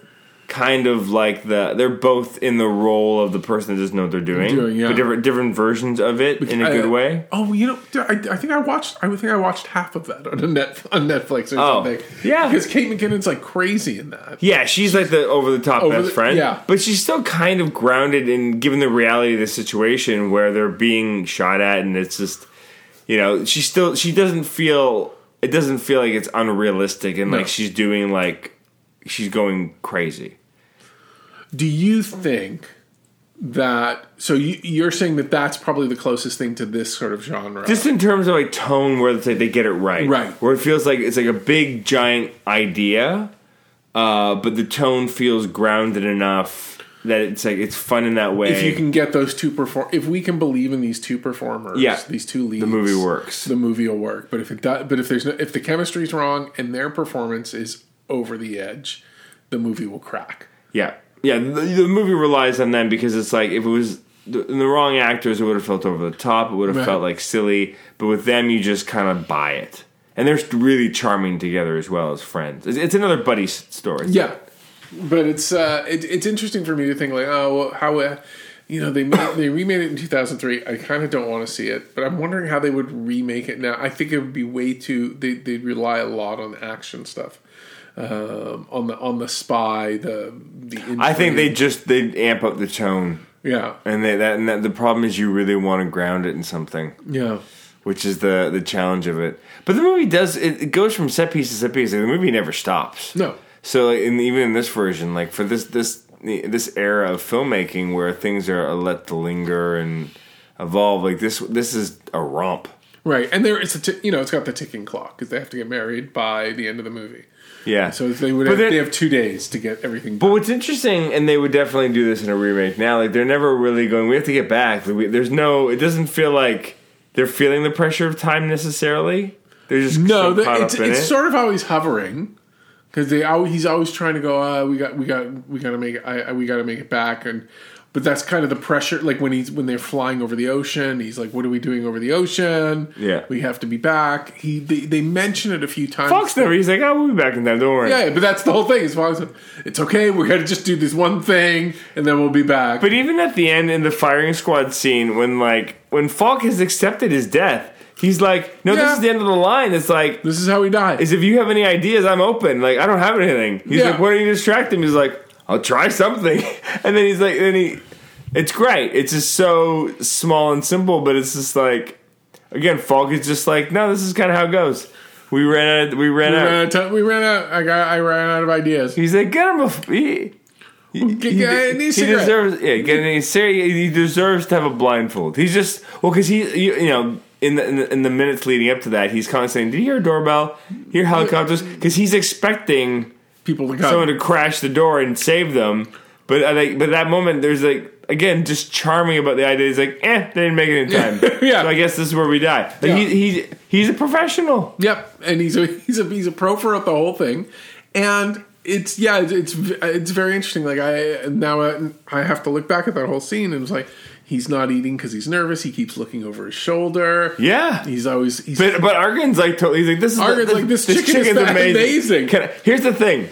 kind of like the they're both in the role of the person that doesn't know what they're doing, Doing, yeah. but different different versions of it in a good way. Oh, you know, I, I think I watched. I think I watched half of that on a net on Netflix or Oh, something. yeah. because Kate McKinnon's like crazy in that. Yeah, she's like the over the top best the- friend. yeah. But she's still kind of grounded in given the reality of the situation where they're being shot at and it's just you know, she still she doesn't feel it doesn't feel like it's unrealistic and No. like she's doing like she's going crazy. Do you think that? So you, you're saying that that's probably the closest thing to this sort of genre. Just in terms of like tone where it's like they get it right. Right. Where it feels like it's like a big giant idea, uh, but the tone feels grounded enough that it's like it's fun in that way. if you can get those two perform, if we can believe in these two performers, Yeah. these two leads, the movie works. The movie will work. But if it does, but if there's no, if the chemistry's wrong and their performance is over the edge, the movie will crack. Yeah, yeah. The, the movie relies on them because it's like if it was the, the wrong actors, it would have felt over the top. It would have Right. felt like silly. But with them, you just kind of buy it, and they're really charming together as well as friends. It's, it's another buddy story. Yeah, but it's uh, it, it's interesting for me to think like, oh, well, how, uh, you know, they made, they remade it in two thousand three. I kind of don't want to see it, but I'm wondering how they would remake it now. I think it would be way too. They they rely a lot on action stuff, um, on the on the spy, the the. I think they just they amp up the tone, yeah and they that and that, the problem is you really want to ground it in something. yeah. Which is the the challenge of it, but the movie does it, it goes from set piece to set piece. Like, the movie never stops. No. So like, in, even in this version, like for this this this era of filmmaking where things are let to linger and evolve, like this this is a romp. Right, and there it's a t- you know it's got the ticking clock because they have to get married by the end of the movie. Yeah. So they would have, they have two days to get everything. but what's interesting, and they would definitely do this in a remake now. Like they're never really going. We have to get back. There's no. It doesn't feel like they're feeling the pressure of time necessarily. They're just No, so the, it's, it's it. sort of always hovering because they he's always trying to go. Uh, we got we got we got to make it. I- we got to make it back and. But that's kind of the pressure. Like when he's when they're flying over the ocean, he's like, "What are we doing over the ocean? Yeah. we have to be back." He they, they mention it a few times. Fox never. He's like, oh, we'll be back in time. Don't worry. Yeah, but that's the whole thing. As Fox, it's okay. We're gonna just do this one thing, and then we'll be back. But even at the end in the firing squad scene, when like when Falk has accepted his death, he's like, "No, Yeah. this is the end of the line." It's like, this is how he died. "Is if you have any ideas, I'm open. Like I don't have anything." He's Yeah. like, "Why don't you distract him?" He's like, "I'll try something," (laughs) and then he's like, "Then he." It's great. It's just so small and simple, but it's just like, again, Falk is just like, "No, this is kind of how it goes." We ran out. We ran we out. ran out. Of. We ran out. I got. I ran out of ideas. He's like, "Get him a." He, he, Get- he, get he deserves yeah get he deserves to have a blindfold he's just well because he you, you know in the, in the in the minutes leading up to that he's constantly saying did you hear a doorbell hear helicopters because he's expecting People to come. someone to crash the door and save them. But I think but that moment there's like again just charming about the idea. He's like eh they didn't make it in time. (laughs) Yeah. so I guess this is where we die. Like Yeah. he, he's he's a professional. Yep, and he's a (laughs) he's a he's a pro for the whole thing, and it's yeah, it's it's, very interesting. Like I now I, I have to look back at that whole scene and it's like he's not eating because he's nervous. He keeps looking over his shoulder. yeah he's always he's But but Arkin's like totally. He's like this is Arkin's like, this chicken is amazing. Can I- here's the thing.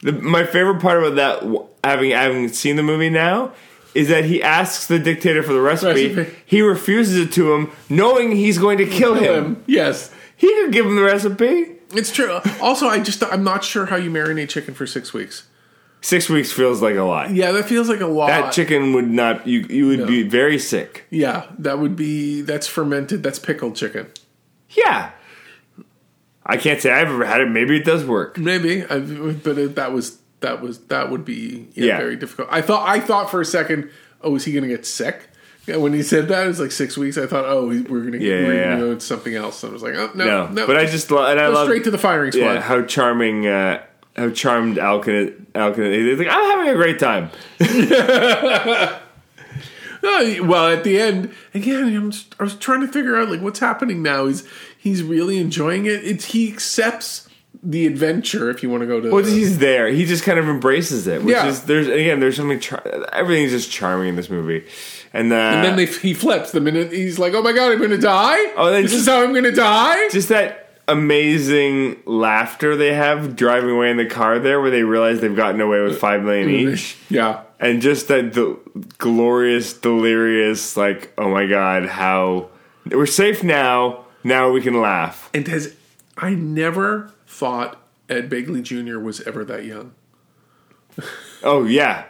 The, my favorite part about that, having having seen the movie now, is that he asks the dictator for the recipe. Recipe. He refuses it to him, knowing he's going to kill him. Yes. He could give him the recipe. It's true. Also, I just I'm not sure how you marinate chicken for six weeks. Six weeks feels like a lot. Yeah, that feels like a lot. That chicken would not. You you would be very sick. Yeah, that would be that's fermented. That's pickled chicken. Yeah. I can't say I've ever had it. Maybe it does work. Maybe, I, but it, that was that was that would be yeah, Yeah. very difficult. I thought I thought for a second, oh, is he going to get sick? Yeah, when he said that, it was like six weeks. I thought, oh, we're going to Yeah, we're yeah, gonna go to something else. And I was like, oh no, No, no. but I just lo- and I go love straight to the firing squad. yeah how charming uh, how charmed Arkin Arkin. He's like I'm having a great time. (laughs) No, well, at the end, again, I'm just, I was trying to figure out like what's happening now. He's he's really enjoying it. It's he accepts the adventure. If you want to go to, Well, he's there. He just kind of embraces it. Which Yeah. is there's again there's something char- everything's just charming in this movie, and, uh, and then they, he flips the minute he's like, "Oh my god, I'm going to die! Oh, this just- is how I'm going to die!" just that amazing laughter they have driving away in the car there, where they realize they've gotten away with five million each. yeah, and just that the glorious, delirious, like, oh my god, how we're safe now. Now we can laugh. and has I never thought Ed Begley Jr. was ever that young. Oh yeah,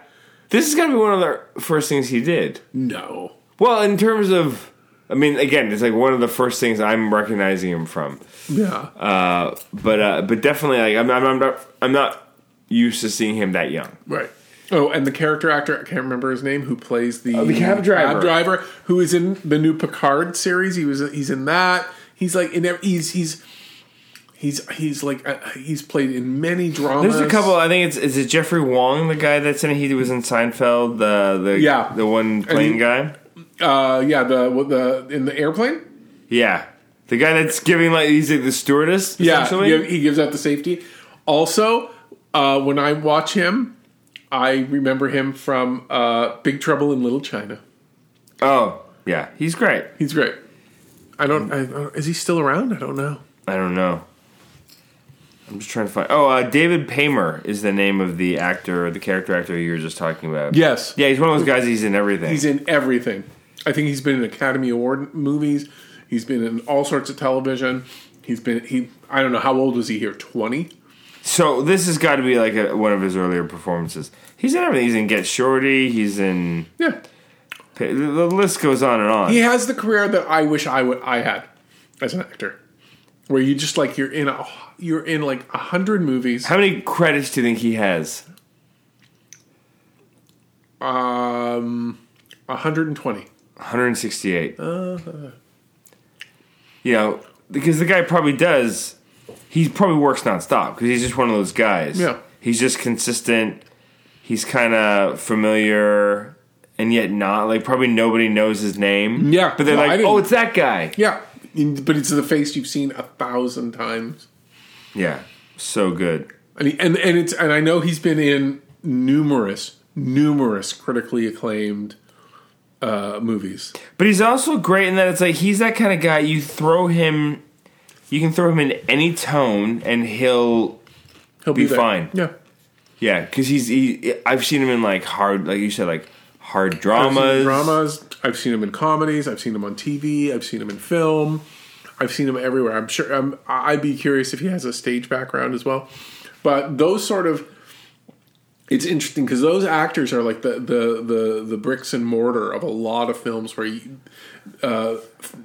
this is gonna be one of the first things he did. No, Well, in terms of, I mean, again, it's like one of the first things I'm recognizing him from. yeah, Uh, but uh, but definitely, like, I'm, I'm, I'm not I'm not used to seeing him that young. right. Oh, and the character actor I can't remember his name who plays the, Oh, the cab driver. cab driver who is in the new Picard series. He was he's in that. He's like in every, he's he's he's he's like uh, he's played in many dramas. There's a couple. I think it's is it Jeffrey Wong, the guy that's in. He was in Seinfeld. The the Yeah. the one plane he- guy. Uh, yeah, the the in the airplane. Yeah, the guy that's giving like he's like the stewardess. Yeah, essentially. he, he gives out the safety. Also, uh, when I watch him, I remember him from uh, Big Trouble in Little China. Oh, yeah, he's great. He's great. I don't, I, I don't- Is he still around? I don't know. I don't know. I'm just trying to find. Oh, uh, David Paymer is the name of the actor, or the character actor you were just talking about. Yes. Yeah, he's one of those guys. He's in everything. He's in everything. I think he's been in Academy Award movies. He's been in all sorts of television. He's been he. I don't know how old was he here? Twenty. so this has got to be like a, one of his earlier performances. He's in everything. He's in Get Shorty. He's in. Yeah. The the list goes on and on. He has the career that I wish I would I had as an actor, where you just like you're in a you're in like a hundred movies. How many credits do you think he has? Um, 120. 168. You know, because the guy probably does. He probably works nonstop because he's just one of those guys. Yeah. He's just consistent. He's kind of familiar and yet not. Like probably nobody knows his name. Yeah. But they're No, like, oh, it's that guy. Yeah, but it's the face you've seen a thousand times, Yeah. So good. and he, and and it's and I know he's been in numerous numerous critically acclaimed uh, movies. But he's also great in that it's like he's that kind of guy. You throw him, you can throw him in any tone, and he'll He'll Be be, fine. Yeah, yeah. Because he's he. I've seen him in like hard, like you said, like hard I've seen dramas. dramas. I've seen him in comedies. I've seen him on TV. I've seen him in film. I've seen him everywhere. I'm sure. Um, I'm, I'd be curious if he has a stage background as well. But those sort of, it's interesting because those actors are like the the the the bricks and mortar of a lot of films where you, uh,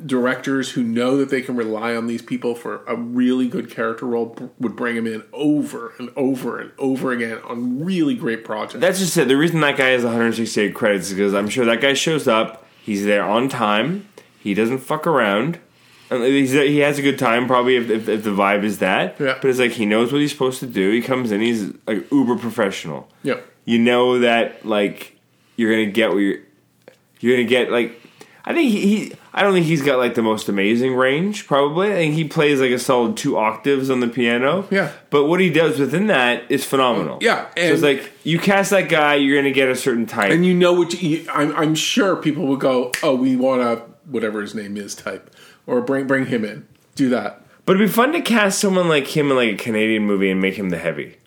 directors who know that they can rely on these people for a really good character role would bring them in over and over and over again on really great projects. That's just it. The reason that guy has 168 credits is because I'm sure that guy shows up. He's there on time. He doesn't fuck around. And He's, he has a good time, probably if, if, if the vibe is that. Yeah. But it's like he knows what he's supposed to do. He comes in. He's like uber professional. yeah. You know that like you're gonna get what you're you're gonna get. Like I think he, he I don't think he's got like the most amazing range. Probably I think he plays like a solid two octaves on the piano. Yeah. But what he does within that is phenomenal. Yeah, so it's like you cast that guy, you're gonna get a certain type. and you know what you, I'm, I'm sure people will go oh we want to whatever his name is type or bring bring him in do that but it'd be fun to cast someone like him in like a Canadian movie and make him the heavy.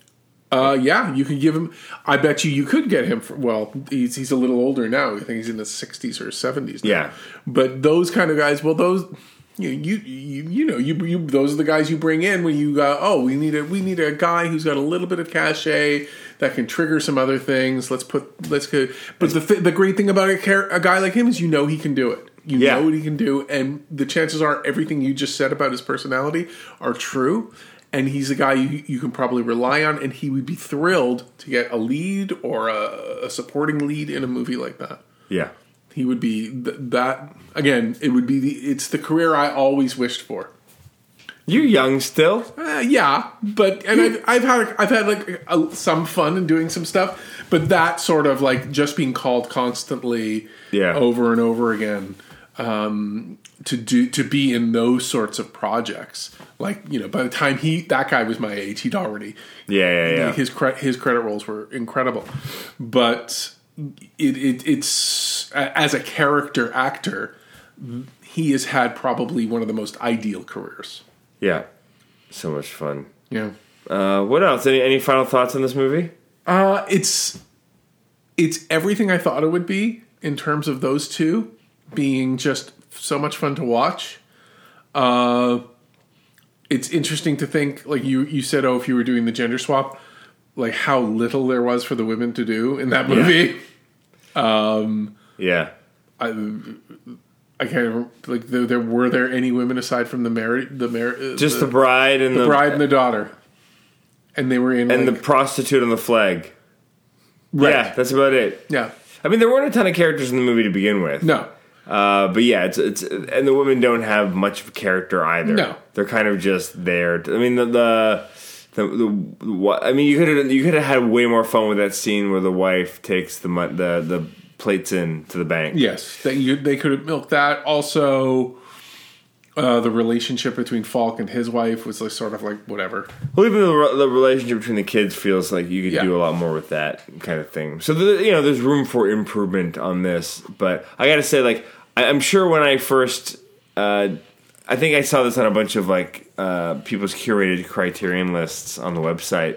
Uh, yeah, you could give him. I bet you you could get him. For, well, he's he's a little older now. I think he's in his sixties or seventies. Yeah. but those kind of guys. Well, those you you you, you know you, you those are the guys you bring in when you go. Oh, we need a we need a guy who's got a little bit of cachet that can trigger some other things. Let's put let's go. But the the great thing about a, a guy like him is you know he can do it. You Yeah. know what he can do, and the chances are everything you just said about his personality are true. And he's a guy you, you can probably rely on, and he would be thrilled to get a lead or a, a supporting lead in a movie like that. Yeah. He would be th- that again. It would be the it's the career I always wished for. You're young still. Uh, yeah, but and I've, I've had I've had like a, some fun in doing some stuff, but that sort of like just being called constantly, Yeah. over and over again, um, to do to be in those sorts of projects. Like you know, by the time he that guy was my age, he'd already Yeah, yeah, yeah. his cre- his credit rolls were incredible, but it, it it's as a character actor, he has had probably one of the most ideal careers. yeah. So much fun. Yeah. Uh, what else? Any any final thoughts on this movie? Uh, it's it's everything I thought it would be in terms of those two being just so much fun to watch. Uh, it's interesting to think, like you you said, oh, if you were doing the gender swap, like how little there was for the women to do in that movie. Yeah. I, I can't remember, like there, there were there any women aside from the married the mar- Just the, bride and the, bride and the daughter, and they were in and like, the prostitute on the flag. right. Yeah, that's about it. yeah I mean, there weren't a ton of characters in the movie to begin with. no Uh, but yeah, it's it's and the women don't have much of a character either. No. they're kind of just there. to- I mean, the the. The, the, what I mean, you could have you could have had way more fun with that scene where the wife takes the the the plates in to the bank. Yes, they you, they could have milked that. Also, uh, the relationship between Falk and his wife was like sort of like whatever. Well, even the, re- the relationship between the kids feels like you could Yeah. do a lot more with that kind of thing. So the, you know, there's room for improvement on this. But I got to say, like, I, I'm sure when I first, uh, I think I saw this on a bunch of like uh, people's curated Criterion lists on the website,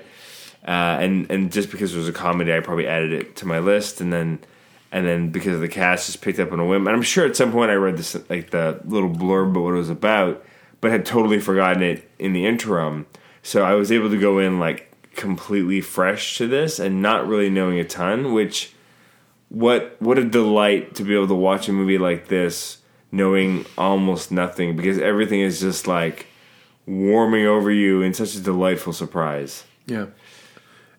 uh, and and just because it was a comedy, I probably added it to my list, and then. And then because of the cast, just picked up on a whim. And I'm sure at some point I read this like the little blurb about what it was about, but had totally forgotten it in the interim. So I was able to go in like completely fresh to this and not really knowing a ton, which what what a delight to be able to watch a movie like this knowing almost nothing because everything is just like warming over you in such a delightful surprise. Yeah,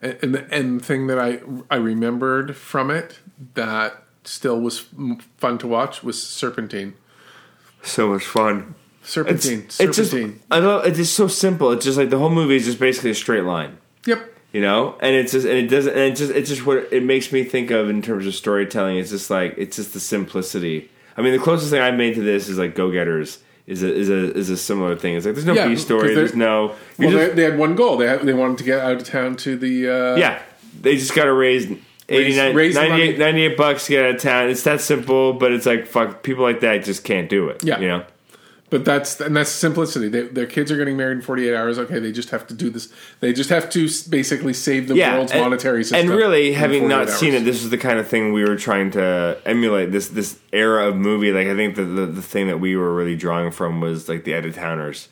and and the, and thing that I I remembered from it that still was fun to watch was Serpentine. So much fun. It's, Serpentine. it's just Serpentine. I love it's just so simple. It's just like the whole movie is just basically a straight line. yep. you know and it's just and it doesn't and it's just it's just what it makes me think of in terms of storytelling it's just like it's just the simplicity i mean the closest thing i've made to this is like go-getters is a is a is a similar thing it's like there's no Yeah, b story there's no Well, they, just- they had one goal. They had, they wanted to get out of town to the uh, yeah they just gotta raise 89 raise the 98, 98 bucks to get out of town it's that simple but it's like fuck people like that just can't do it Yeah. you know But that's and that's simplicity. They, their kids are getting married in 48 hours. Okay, they just have to do this. They just have to basically save the yeah, world's and, monetary system. And really, having not hours. seen it, this is the kind of thing we were trying to emulate. This this era of movie. Like I think the the, the thing that we were really drawing from was like the Out of Towners.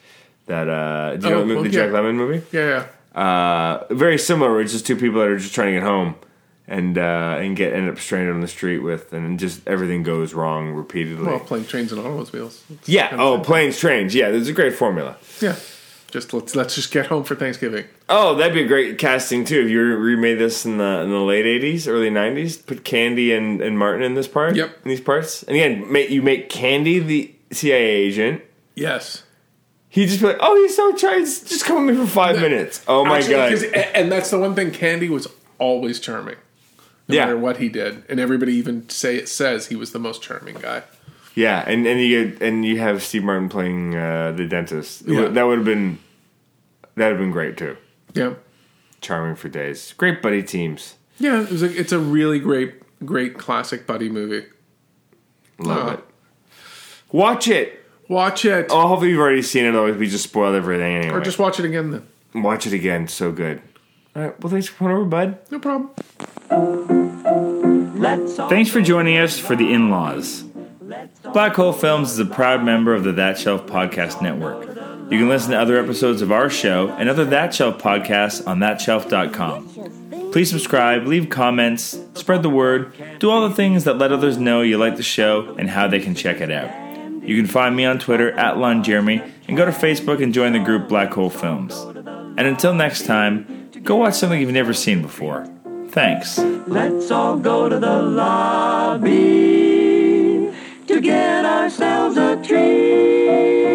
That uh, do you Oh, know the, well, the Jack yeah. Lemmon movie? yeah, yeah. Uh, very similar. Where it's just two people that are just trying to get home. And uh, and get end up stranded on the street with, and just everything goes wrong repeatedly. Well, plane, trains, and automobiles. It's yeah. kind of Oh, planes, trains. Yeah, there's a great formula. yeah. Just let's let's just get home for Thanksgiving. Oh, that'd be a great casting too. If you remade this in the in the late '80s, early '90s, put Candy and, and Martin in this part. Yep. in these parts. And again, make, you make Candy the CIA agent. Yes. He'd just be like, "Oh, he's so charming. Just come with me for five minutes." Oh my Actually, god! and that's the one thing. Candy was always charming, no Yeah. matter what he did, and everybody even say it says he was the most charming guy. Yeah, and and you get, and you have Steve Martin playing uh, the dentist. Yeah. That would have been that would have been great too. Yeah, Charming for days. Great buddy teams. yeah. It was a, it's a really great, great classic buddy movie. Love Uh, it. Watch it. Watch it, Oh, hopefully you've already seen it. Otherwise, we just spoiled everything anyway. or just watch it again then. watch it again. So good. All right. Well, thanks for coming over, bud. No problem. Let's Thanks for joining us for the In Laws. Black Hole Films is a proud member of the That Shelf Podcast Network. You can listen to other episodes of our show and other That Shelf podcasts on thatshelf.com. Please subscribe, leave comments, spread the word, do all the things that let others know you like the show and how they can check it out. You can find me on Twitter at Lon Jeremy and go to Facebook and join the group Black Hole Films. And until next time, go watch something you've never seen before. Thanks. Let's all go to the lobby to get ourselves a treat.